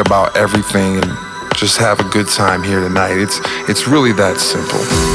about everything and just have a good time here tonight. It's it's really that simple.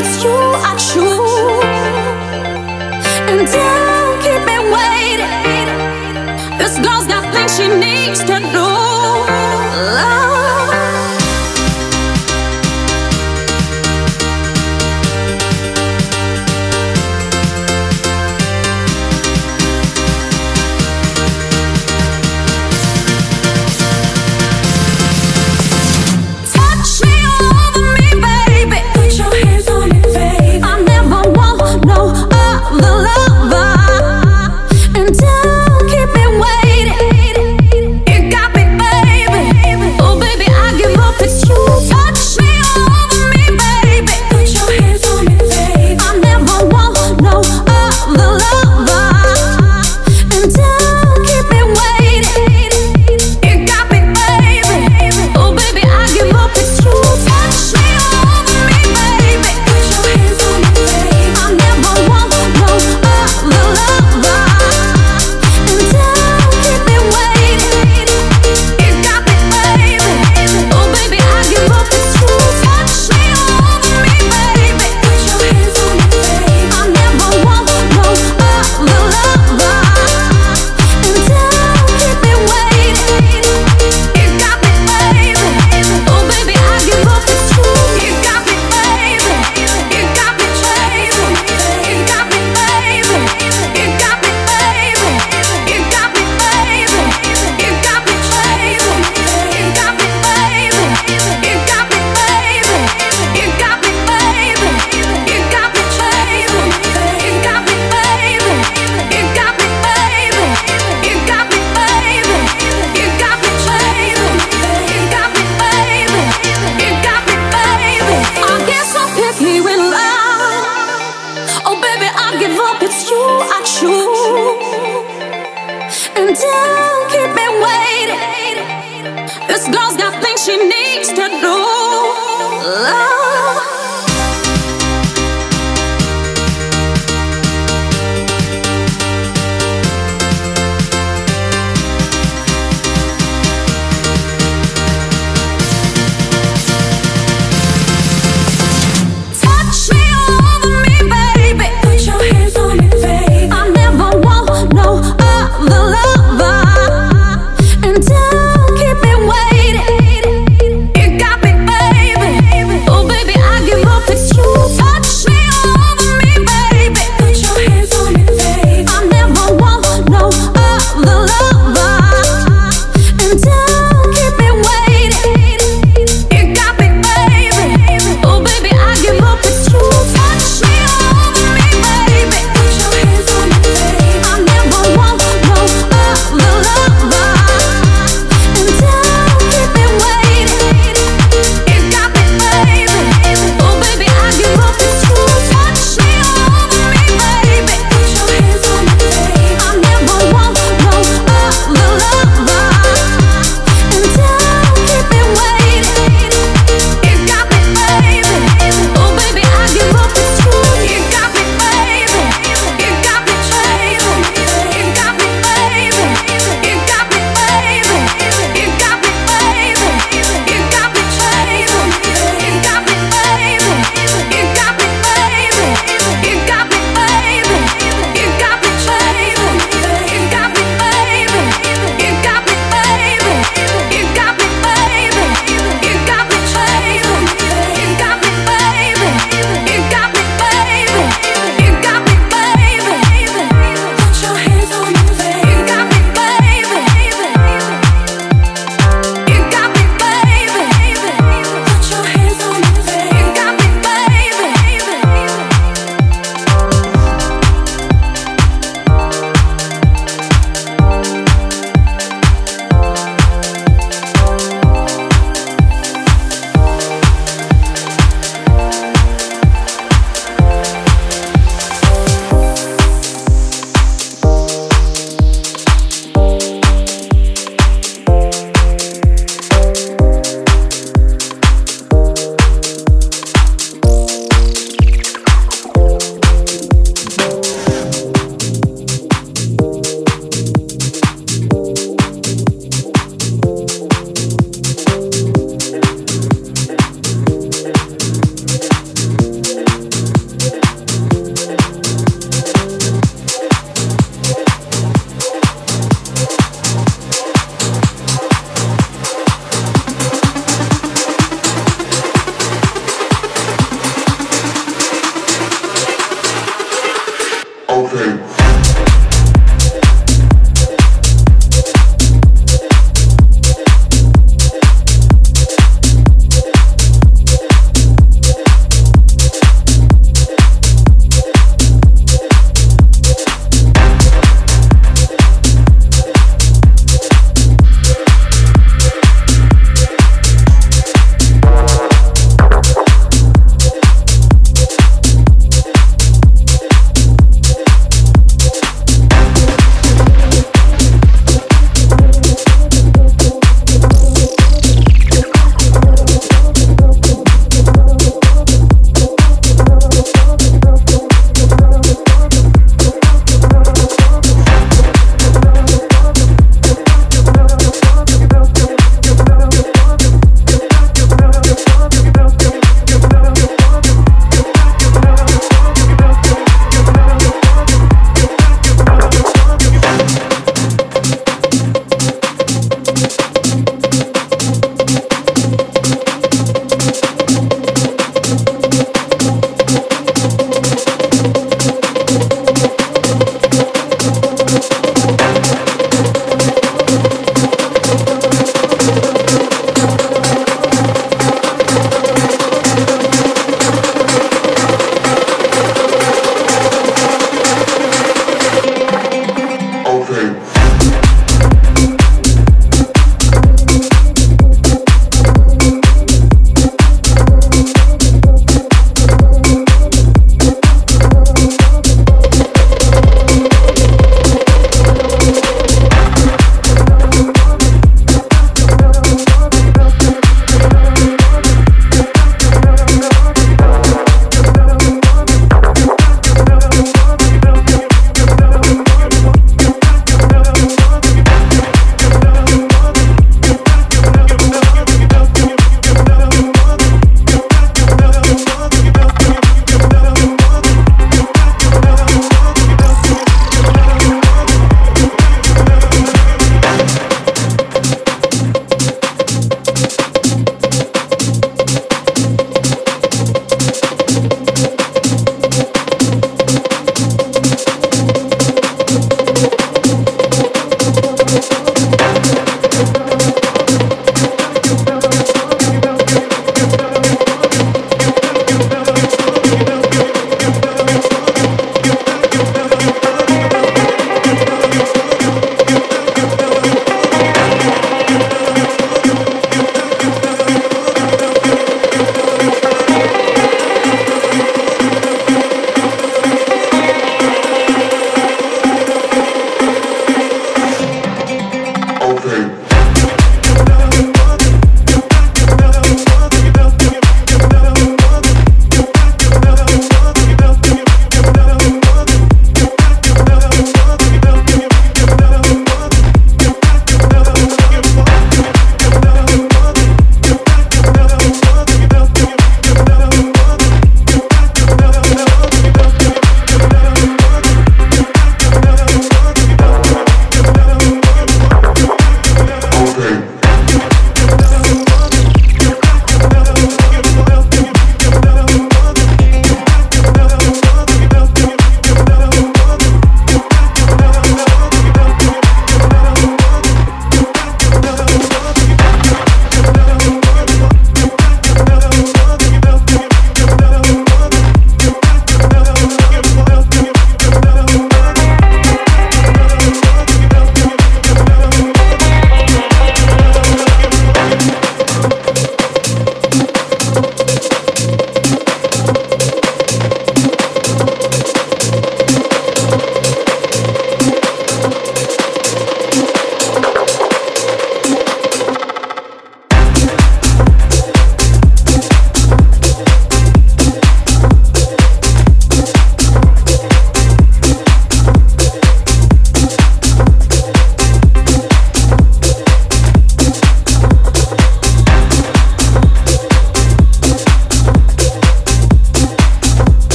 It's you I choose. And don't keep me waiting. This girl's got things she needs to know.